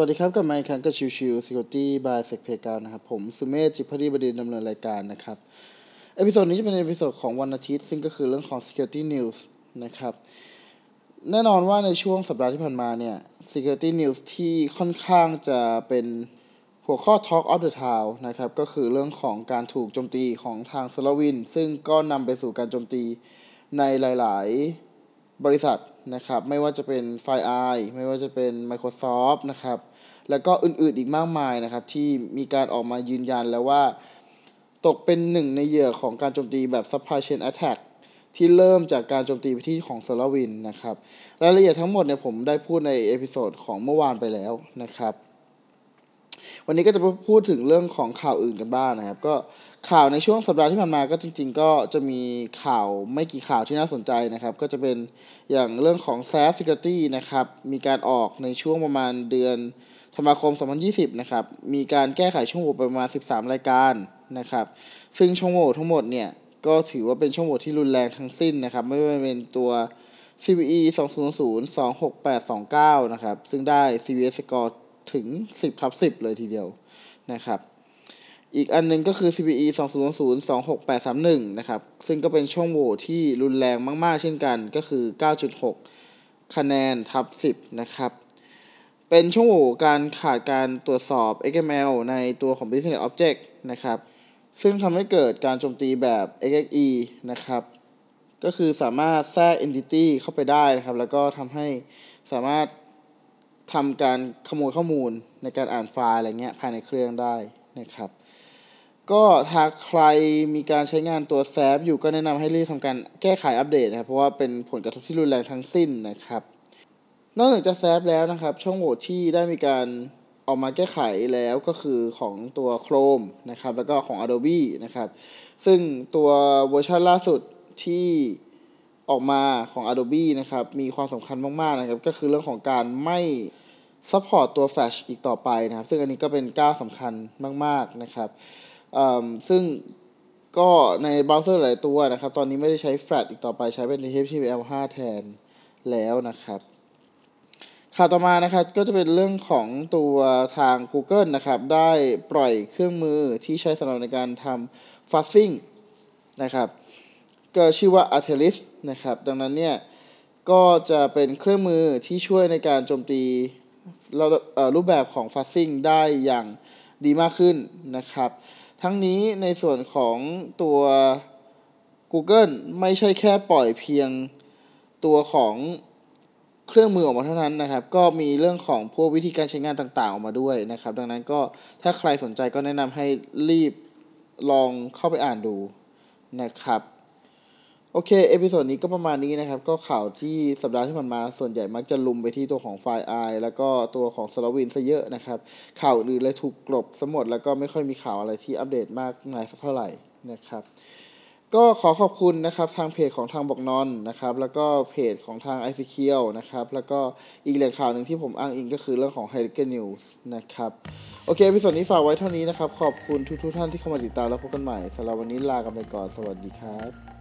วัสดีครับ กลับมาอีกครั้งกับ Chill Chill Security by Sec Playground นะครับ ผมสุเมธจิตภักดีบดินทร์ดำเนินรายการนะครับ episode นี้จะเป็น episode ของวันอาทิตย์ ซึ่งก็คือเรื่องของ Security News นะครับ แน่นอนว่าในช่วงสัปดาห์ที่ผ่านมาเนี่ย Security News ที่ค่อนข้างจะเป็นหัวข้อ Talk of the Town นะครับ ก็คือเรื่องของการถูกโจมตีของทาง SolarWinds ซึ่งก็นำไปสู่การโจมตีในหลาย ๆ บริษัท นะครับ ไม่ว่าจะเป็น f i i ไม่ว่าจะเป็น Microsoft นะครับ แล้วก็อื่นๆอีกมากมายนะครับ ที่มีการออกมายืนยันแล้วว่า ตกเป็นหนึ่งในเหยื่อของการโจมตีแบบ supply chain attack ที่เริ่มจากการโจมตีไปที่ของ s o l a w i n นะครับ รายละเอียดทั้งหมดเนี่ยผมได้พูดใน episode ของเมื่อวานไปแล้วนะครับ วันนี้ก็จะพูดถึงเรื่องของข่าวอื่นกันบ้างนะครับ ก็ข่าวในช่วงสัปดาห์ที่ผ่านมาก็จริง ๆ ก็จะมีข่าวไม่กี่ข่าวที่น่าสนใจนะครับ ก็จะเป็นอย่างเรื่องของ s a f Security นะครับ มีการออกในช่วงประมาณเดือนธันวาคม 2020 นะครับ มีการแก้ไขช่องโหว่ประมาณ 13 รายการนะครับ ซึ่งช่องโหว่ทั้งหมดเนี่ย ก็ถือว่าเป็นช่องโหว่ที่รุนแรงทั้งสิ้นนะครับ ไม่ว่าจะเป็นตัว CVE 200 26829 นะครับ ซึ่งได้ CVS score ถึง 10ทับ10 เลยทีเดียวนะครับ อีกอันนึงก็คือ CVE 200 26831 นะครับ ซึ่งก็เป็นช่องโหว่ที่รุนแรงมากๆ เช่นกันก็คือ 9.6 คะแนนทับ 10 นะครับ เป็นช่องโหว่การขาดการตรวจสอบ XML ในตัวของ Business Object นะครับ ซึ่งทำให้เกิดการโจมตีแบบ XXE นะครับก็คือสามารถแทรก entity เข้าไปได้นะครับ แล้วก็ทำให้สามารถ ทำการขโมยข้อมูลในการอ่านไฟล์อะไรเงี้ยภายในเครื่องได้นะครับ ก็ถ้าใครมีการใช้งานตัว SAP อยู่ก็แนะนำให้รีบทำการแก้ไขอัปเดตนะครับเพราะว่าเป็นผลกระทบที่รุนแรงทั้งสิ้นนะครับ นอกจากจะ SAP แล้วนะครับ ช่องโหว่ที่ได้มีการออกมาแก้ไขแล้วก็คือของตัว Chrome นะครับ แล้วก็ของ Adobe นะครับ ซึ่งตัวเวอร์ชันล่าสุดที่ ออกมาของ Adobe นะครับ มีความสำคัญมากๆนะครับ ก็คือเรื่องของการไม่ support ตัว Flash อีกต่อไปนะครับ ซึ่งอันนี้ก็เป็นก้าวสำคัญมาก ๆ นะครับ ซึ่งก็ในเบราว์เซอร์หลายตัวนะครับ ตอนนี้ไม่ได้ใช้ Flash อีกต่อไปใช้เป็น HTML5 แทนแล้วนะครับ ข่าวต่อมานะครับ ก็จะเป็นเรื่องของตัวทาง Google นะครับ ได้ปล่อยเครื่องมือที่ใช้สำหรับในการทำ fuzzing นะครับ ก็ชื่อว่า Arteris นะครับ ดังนั้นเนี่ย ก็จะเป็นเครื่องมือที่ช่วยในการโจมตีรูปแบบของ fuzzing ได้อย่างดีมากขึ้นนะครับ ทั้งนี้ในส่วนของตัว Google ไม่ใช่แค่ปล่อยเพียงตัวของเครื่องมือออกมาเท่านั้นนะครับ ก็มีเรื่องของพวกวิธีการใช้งานต่างๆ ออกมาด้วยนะครับ ดังนั้นก็ถ้าใครสนใจก็แนะนำให้รีบลองเข้าไปอ่านดูนะครับ โอเค episode นี้ก็ประมาณนี้นะครับ ก็ข่าวที่สัปดาห์ที่ผ่านมาส่วนใหญ่มักจะรุมไปที่ตัวของไฟล์ไอแล้วก็ตัวของสลวินซะเยอะนะครับ ข่าวอื่นเลยถูกกลบซะหมด แล้วก็ไม่ค่อยมีข่าวอะไรที่อัปเดตมากมายสักเท่าไหร่นะครับ ก็ขอขอบคุณนะครับทางเพจของทางบอกนอนนะครับ แล้วก็เพจของทาง i c q นะครับ แล้วก็อีกแหล่งข่าวหนึ่งที่ผมอ้างอิงก็คือเรื่องของ h e i k e n News นะครับ โอเคพิสดนี้ฝากไว้เท่านี้นะครับ ขอบคุณทุกๆท่านที่เข้ามาติดตามแล้วพบกันใหม่สำหรับวันนี้ลากันไปก่อน สวัสดีครับ